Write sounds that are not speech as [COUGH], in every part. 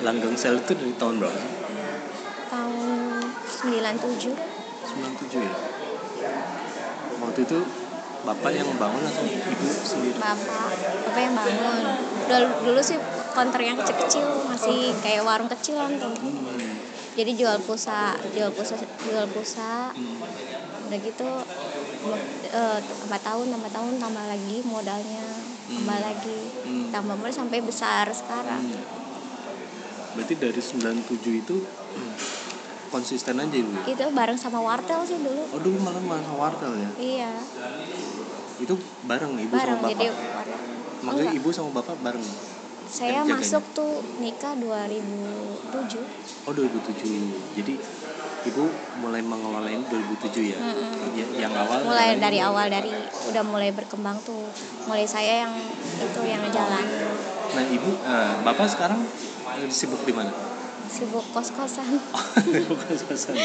langgeng sel itu dari tahun berapa sih? tahun 97 97 ya waktu itu bapak yang bangun atau ibu sendiri bapak bapak yang bangun dulu, dulu sih konter yang kecil-kecil masih kayak warung kecilan tuh hmm. jadi jual pulsa jual pulsa jual pulsa Hmm. udah gitu eh, tambah tahun tambah tahun tambah lagi modalnya tambah Hmm. lagi Hmm. tambah modal sampai besar sekarang Hmm. Berarti dari 97 itu hmm, konsisten aja ibu ya? itu bareng sama wartel sih dulu. Oh dulu malah malah wartel ya? Iya. Itu bareng ibu bareng sama jadi bapak wartel. Maksudnya Enggak. ibu sama bapak bareng? Saya masuk tuh nikah 2007 oh 2007 jadi ibu mulai mengelola ini 2007 ya? Mm-mm. Ya- yang awal mulai dari awal dari udah mulai berkembang tuh. Mulai saya yang itu yang jalan. Nah ibu eh, bapak sekarang sibuk di mana? Sibuk kos-kosan. [LAUGHS] Bukan kosan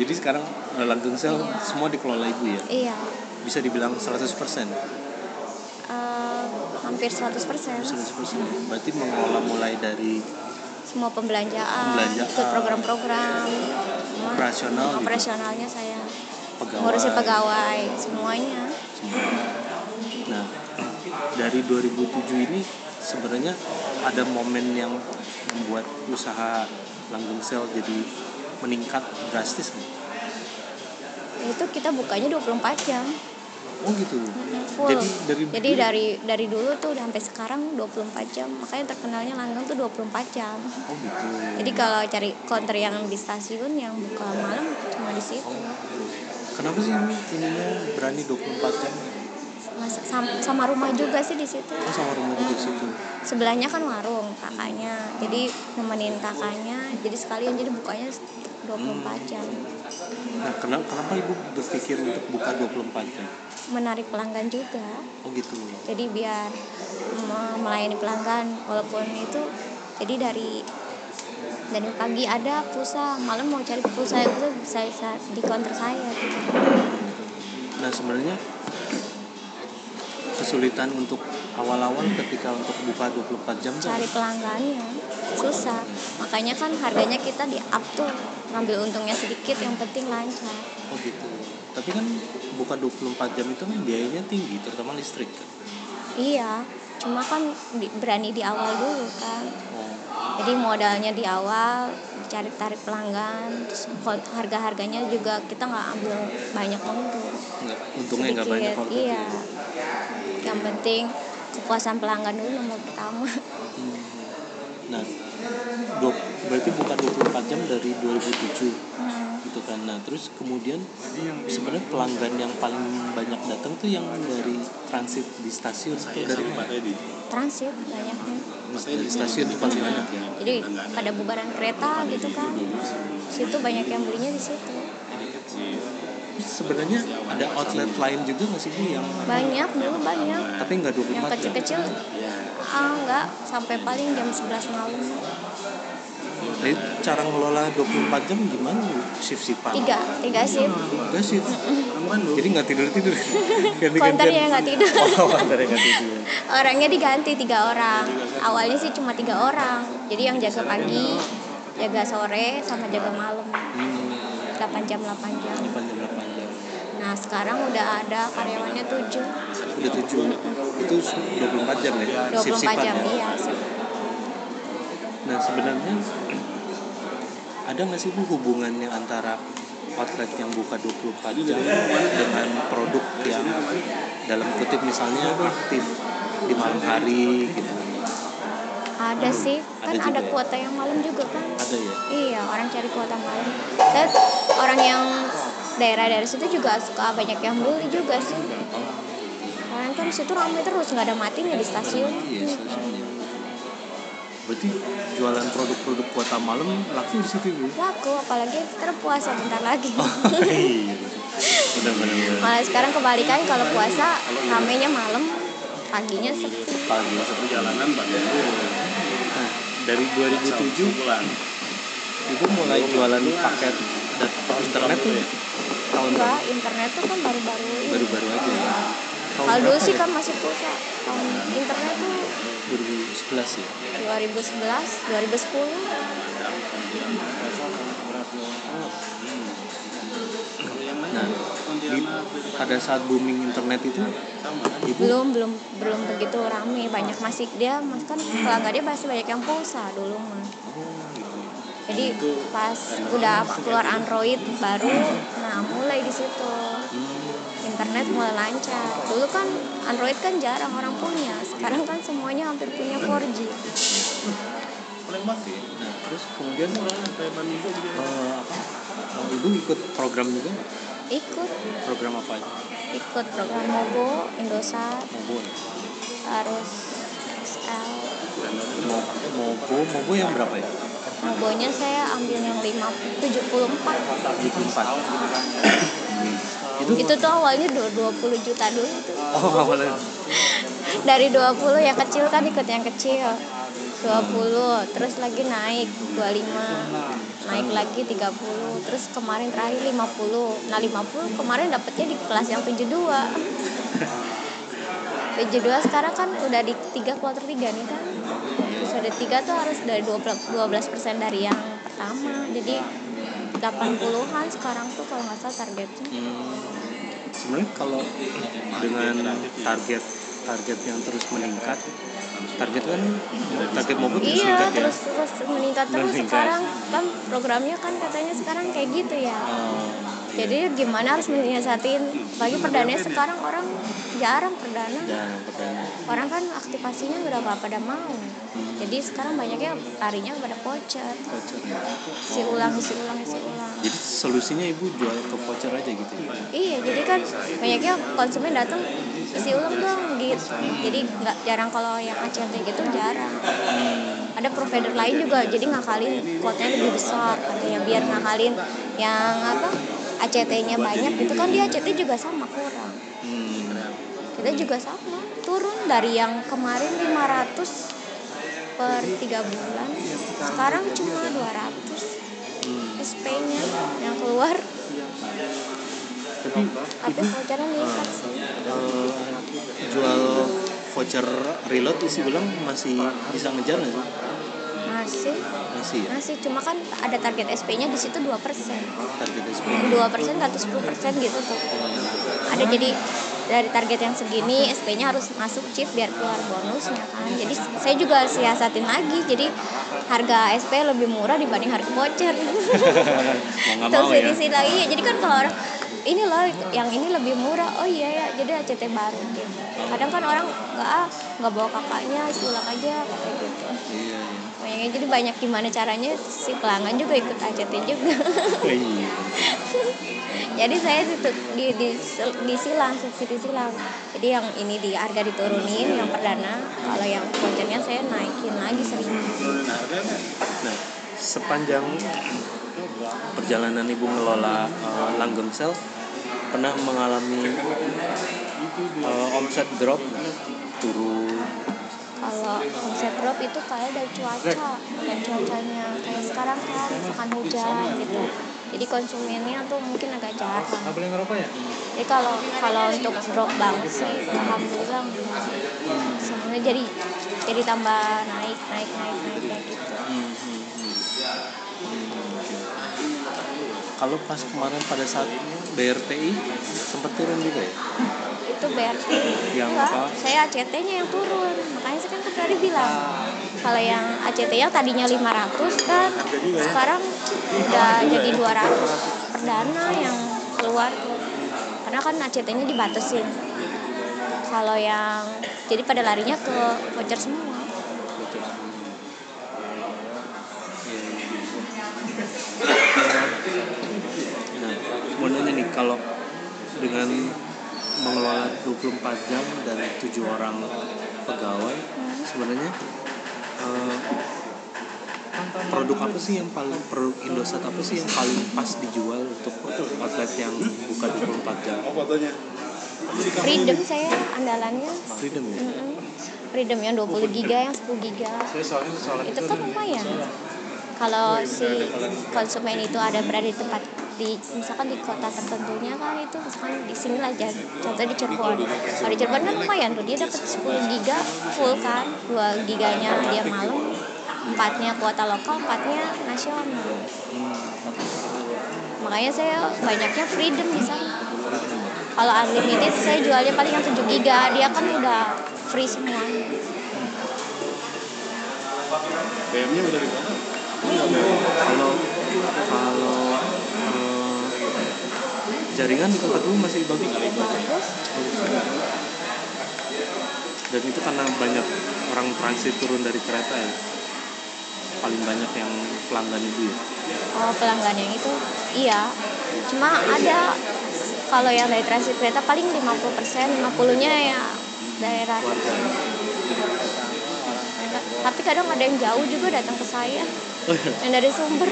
jadi sekarang eh, langgeng sel semua dikelola ibu ya? Iya. Bisa dibilang 100% 100% eh, hampir 100% berarti mengelola mulai dari semua pembelanjaan, Pembelanjaan. ikut program-program. Semua Operasional gitu? operasionalnya saya pegawai. ngurusin pegawai semuanya. Nah, dari 2007 ini sebenarnya ada momen yang membuat usaha langgeng sel jadi meningkat drastis nih. itu kita bukanya 24 jam Oh gitu. full Jadi dari jadi dari dari dulu tuh udah sampai sekarang 24 jam makanya terkenalnya langgeng tuh 24 jam Oh gitu. jadi kalau cari counter yang di stasiun yang buka malam cuma di situ Kenapa sih ini ininya berani 24 jam? Mas- sam- sama rumah juga sih di situ. Oh sama rumah juga di situ. sebelahnya kan warung kakaknya. Jadi nemenin kakaknya. Jadi sekalian jadi bukanya 24 jam. Nah, kenapa kenapa ibu berpikir untuk buka 24 jam? menarik pelanggan juga. Oh gitu. jadi biar me- melayani pelanggan. Walaupun itu jadi dari dari pagi ada pulsa malam mau cari pulsa itu bisa, bisa di counter saya. Nah sebenarnya kesulitan untuk awal-awal ketika untuk buka 24 jam tuh cari pelanggannya susah. Makanya kan harganya kita di up tuh ngambil untungnya sedikit yang penting lancar. Oh gitu. Tapi kan buka 24 jam itu kan biayanya tinggi, terutama listrik kan. iya. Cuma kan di- berani di awal dulu kan. Oh, jadi modalnya di awal cari tarik pelanggan terus harga harganya juga kita nggak ambil banyak untung untungnya nggak banyak Sedikit, waktu itu. iya yang penting kepuasan pelanggan dulu nomor pertama Hmm. Nah, dua, berarti buka 24 jam dari 2007 Hmm. gitu kan. Nah, terus kemudian sebenarnya pelanggan yang paling banyak datang tuh yang dari transit di stasiun atau dari mana? transit banyaknya Dari stasiun itu paling banyak ya. jadi pada bubaran kereta gitu kan situ banyak yang belinya di situ Sebenarnya ada outlet lain juga nggak sih Bu yang banyak dulu banyak tapi nggak 24 yang jam? kecil-kecil ah enggak sampai paling jam 11 malam Jadi cara ngelola 24 jam gimana Bu? Shift-shiftan? tiga tiga shift Enggak sih. Jadi nggak tidur [LAUGHS] tidur. konternya nggak [LAUGHS] tidur Oh, nggak tidur. orangnya diganti tiga orang awalnya sih cuma tiga orang jadi yang jaga pagi jaga sore sama jaga malam Hmm, 8 jam 8 jam 8 jam 8 jam. Nah sekarang udah ada karyawannya 7 Udah tujuh. Itu 24 jam ya. 24 Shift-shiftan jam ya? iya Nah sebenarnya ada nggak sih bu hubungannya antara outlet yang buka 24 jam dengan produk yang dalam kutip misalnya aktif di malam hari gitu ada sih kan Ada ada ya? kuota yang malam juga kan ada ya iya orang cari kuota malam dan orang yang daerah dari situ juga suka banyak yang beli juga sih. Orang kan situ ramai terus nggak ada matinya di stasiun. Iya stasiunnya. Berarti jualan produk-produk kuota malam laku di situ bu? Laku apalagi kita puasa bentar lagi. Iya benar benar benar. Malah sekarang kebalikan kalau puasa ramenya malam paginya sepi. Pagi satu jalanan nah dari 2007 ibu mulai jualan paket dan internet tuh tahun enggak internet tuh kan baru-baru ini. Baru-baru aja ya? Tahun kalau dulu berapa sih ya? kan masih pulsa tahun internet tuh 2011 ya? 2011 2010 nah di, pada saat booming internet itu ibu? Belum belum belum begitu rame. Banyak masih dia mas kan pelanggan dia masih banyak yang pulsa dulu mah oh gitu. Jadi pas udah keluar Android baru nah mulai di situ. Hmm. internet mulai lancar. Dulu kan Android kan jarang orang punya. Sekarang kan semuanya hampir punya 4G nah terus kemudian eh, apa? Oh, ibu ikut program juga ikut. Program apa aja? Ikut program Mobo Indosat. Mobo ya? terus XL Mo- mobo mobo yang berapa ya Mobonya saya ambil yang 5 74 74 itu itu tuh awalnya du- 20 juta dulu tuh oh awalnya dari 20 yang kecil kan ikut yang kecil. 20 terus lagi naik 25 naik lagi 30 terus kemarin terakhir 50 nah 50 kemarin dapetnya di kelas yang 72 72 [LAUGHS] sekarang kan udah di 3 kuarter 3 nih kan episode 3 tuh harus dari 12 persen dari yang pertama. Jadi 80-an sekarang tuh kalau nggak salah targetnya. Hmm, sebenarnya kalau dengan target target yang terus meningkat target kan target mobil terus iya meningkat ya? terus terus meningkat terus. Meningkat. sekarang kan programnya kan katanya sekarang kayak gitu ya. Oh, jadi gimana harus menyiasatin bagi perdana sekarang orang jarang perdana. Dan perdana. Orang kan aktivasinya gak pada mau jadi sekarang banyaknya larinya pada voucher voucher isi ulang isi ulang isi ulang jadi solusinya ibu jual ke voucher aja gitu ya? Iya jadi kan banyaknya konsumen datang isi ulang dong gitu jadi nggak jarang kalau yang ACT gitu jarang. Ada provider lain juga jadi ngakalin kuotnya lebih besar. Katanya biar ngakalin yang apa ACT-nya banyak itu kan dia ACT juga sama kurang. Hmm. kita juga sama. Turun dari yang kemarin 500 per 3 bulan. Sekarang cuma 200 Hmm. SP-nya yang keluar. Tapi tapi vouchernya meningkat sih eh, jual voucher reload isi ulang masih bisa ngejar nggak sih? Masih. Masih ya? Masih cuma kan ada target SP-nya di situ 2% target SP 2% atau 10% gitu tuh. Ada jadi dari target yang segini SP-nya harus masuk chip biar keluar bonusnya kan. Jadi saya juga siasatin lagi. Jadi harga SP lebih murah dibanding harga voucher. Terus [LAUGHS] mau [LAUGHS] ya. diisi lagi. Jadi kan kalau orang ini loh yang ini lebih murah. Oh iya ya jadi ACT baru gitu. Kadang kan orang nggak ah nggak bawa kakaknya isi ulang aja kayak gitu jadi banyak gimana caranya si pelanggan juga ikut ACT juga. Iya iya. [LAUGHS] Jadi saya di, di, di, disilang subsidi silang. Jadi yang ini di harga diturunin yang perdana kalau yang vouchernya saya naikin lagi seribu Nah, sepanjang perjalanan ibu ngelola uh, langgeng sel, pernah mengalami uh, omset drop turun? Kalau omset drop itu kayak dari cuaca dan cuacanya kayak sekarang kan misalkan hujan gitu jadi konsumennya tuh mungkin agak jarang ya? jadi kalau kalau untuk drop banget sih alhamdulillah enggak. semuanya jadi jadi tambah naik naik naik naik kayak gitu Hmm, hmm, hmm. Kalau pas kemarin pada saat BRTI sempat turun juga ya? Itu BRT Yang apa? saya ACT-nya yang turun. Makanya saya kan tadi bilang kalau yang ACT yang tadinya 500 kan sekarang udah jadi 200 perdana yang keluar. Karena kan ACT-nya dibatasin. Kalau yang jadi pada larinya ke voucher semua. Iya. Nah, mau nanya nih kalau dengan mengelola 24 jam dan tujuh orang pegawai sebenarnya eh, produk apa sih yang paling produk Indosat apa sih yang paling pas dijual untuk outlet yang buka 24 jam? Freedom saya andalannya Freedom ya? Mm-mm. Freedom yang 20 giga yang 10 giga itu kan lumayan kalau si konsumen itu ada berada di tempat di misalkan di kota tertentunya kan itu misalkan di sini lah contoh di Cirebon. Kalau di Cirebon kan lumayan tuh dia dapat 10 giga full kan 2 giganya dia malam empatnya kuota lokal empatnya nasional. Makanya saya banyaknya freedom di sana. Kalau unlimited saya jualnya paling yang 7 giga dia kan udah free semua. BM-nya udah di mana? kalau kalau jaringan di tempat dulu masih bagus. Dan itu karena banyak orang transit turun dari kereta ya. Paling banyak yang pelanggan itu ya. Oh pelanggan yang itu iya. Cuma ada kalau yang dari transit kereta paling 50% 50 nya ya daerah. Tapi kadang ada yang jauh juga datang ke saya oh ya yang dari sumber.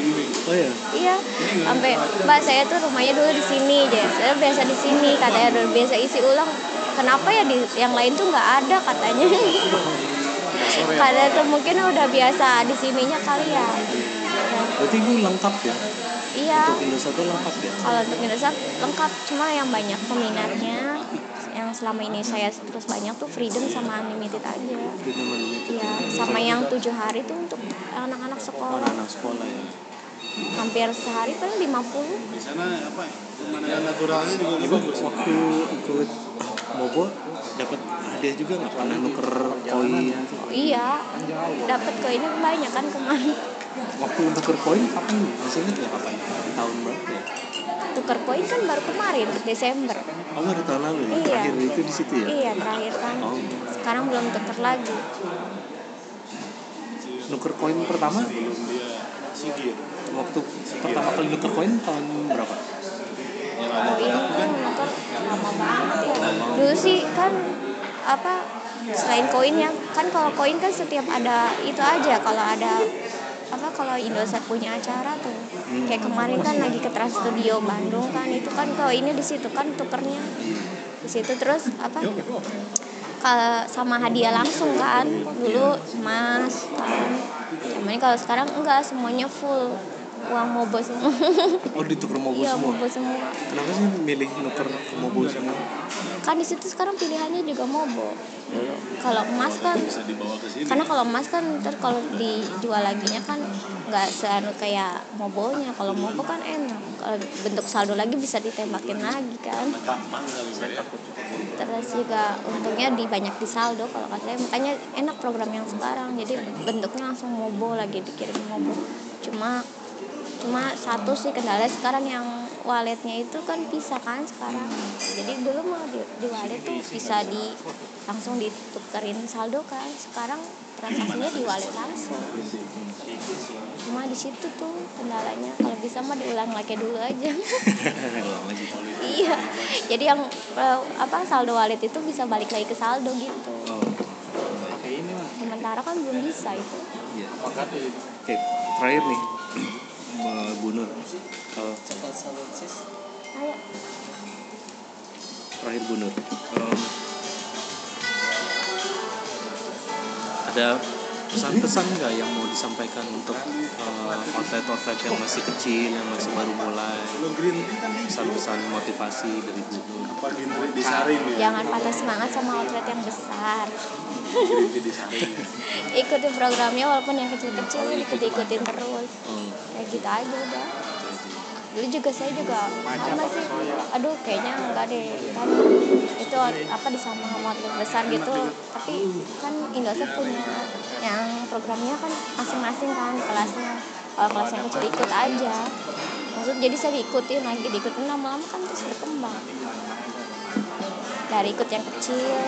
Oh ya iya sampai mbak saya tuh rumahnya dulu di sini aja saya biasa di sini katanya udah biasa isi ulang. Kenapa ya di yang lain tuh nggak ada katanya? Karena tuh mungkin udah biasa di sininya kali ya. Berarti ini lengkap ya? Iya. Untuk Indosat itu lengkap ya? Kalau untuk Indosat lengkap. Cuma yang banyak peminatnya yang selama ini saya terus banyak tuh freedom sama unlimited aja. Iya, sama yang tujuh hari tuh untuk anak-anak sekolah. Anak sekolah ya. Hampir sehari paling 50 Di sana apa? Pemandangan naturalnya juga Ibu waktu ikut Mobo dapat hadiah juga nggak pernah nuker koin. Oh, iya dapat koinnya banyak kan kemarin. Waktu nuker koin kapan? Masih inget nggak kapan tahun berapa ya tuker koin kan baru kemarin Desember. Oh baru tahun lalu ya? Iya. terakhir itu di situ ya? Iya terakhir kan. Oh. Sekarang belum tuker lagi. Nuker koin pertama? Waktu pertama kali nuker koin tahun berapa? Ada koin kan nuker lama banget ya. Dulu sih kan apa selain koinnya kan kalau koin kan setiap ada itu aja kalau ada apa kalau Indosat punya acara tuh kayak kemarin kan lagi ke Trans Studio Bandung kan itu kan koinnya di situ kan tukernya. Di situ terus apa kalau sama hadiah langsung kan dulu emas kan Cuman kalau sekarang enggak semuanya full uang mobo semua. Oh dituker mobo iya semua? mobo semua. Kenapa sih milih nuker mobo semua? Kan di situ sekarang pilihannya juga mobo kalau emas kan bisa dibawa ke sini. karena kalau emas kan ntar kalau dijual laginya kan nggak seanu kayak mobonya kalau mobo kan enak. Kalau bentuk saldo lagi bisa ditembakin lagi kan. Saya. terus juga untungnya di banyak di saldo kalau kata saya makanya enak program yang sekarang. Jadi bentuknya langsung mobo lagi dikirim mobo cuma cuma satu sih kendala. Sekarang yang walletnya itu kan bisa kan sekarang. Jadi dulu mah di, di wallet tuh bisa di langsung ditukerin saldo kan. Sekarang transaksinya di wallet langsung. Cuma di situ tuh kendalanya. Kalau bisa mah diulang lagi dulu aja. [LAUGHS] Iya. Jadi yang eh, apa saldo wallet itu bisa balik lagi ke saldo gitu. Oh. Sementara kan belum bisa itu. Iya. Oke, terakhir nih, Mbak Bu Nur. Kalau ayo terakhir Bu Nur, em, ada pesan-pesan nggak yang mau disampaikan untuk eh, outlet-outlet yang masih kecil, yang masih baru mulai? Pesan-pesan motivasi dari Bu Nur. Apa green tea disaring ya? jangan patah semangat sama outlet yang besar. Ikutin [LAUGHS] programnya walaupun yang kecil-kecil ikut ikutin terus. Hmm. kayak gitu aja udah. Dulu juga saya juga sama sih. aduh kayaknya enggak deh. Kan itu apa disama sama besar gitu. tapi kan Indosat punya yang programnya kan masing-masing kan kelasnya. Kalau kelas yang kecil ikut aja. Maksud jadi saya diikutin lagi diikutin lama-lama kan terus berkembang dari ikut yang kecil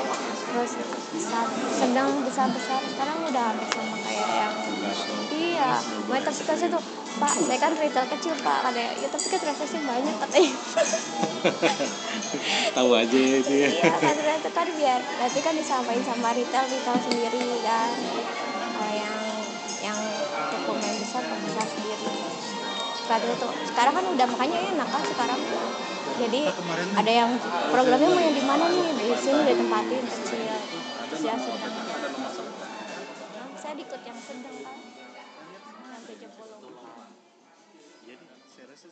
terus besar sedang besar besar sekarang udah hampir sama kayak yang iya mulai tersiksa tuh pak saya kan retail kecil pak. Katanya ya tapi kan transaksi banyak katanya Tahu aja itu ya. iya kan kan biar nanti kan disamain sama retail retail sendiri kan kalau yang yang toko main besar besar sendiri. Seperti itu. Sekarang kan udah makanya enak kan sekarang jadi ada yang programnya mau yang di mana nih? Di sini ditempatin kecil terus yang sedang saya ikut yang sedang kan sampai jam 10 jadi saya rasa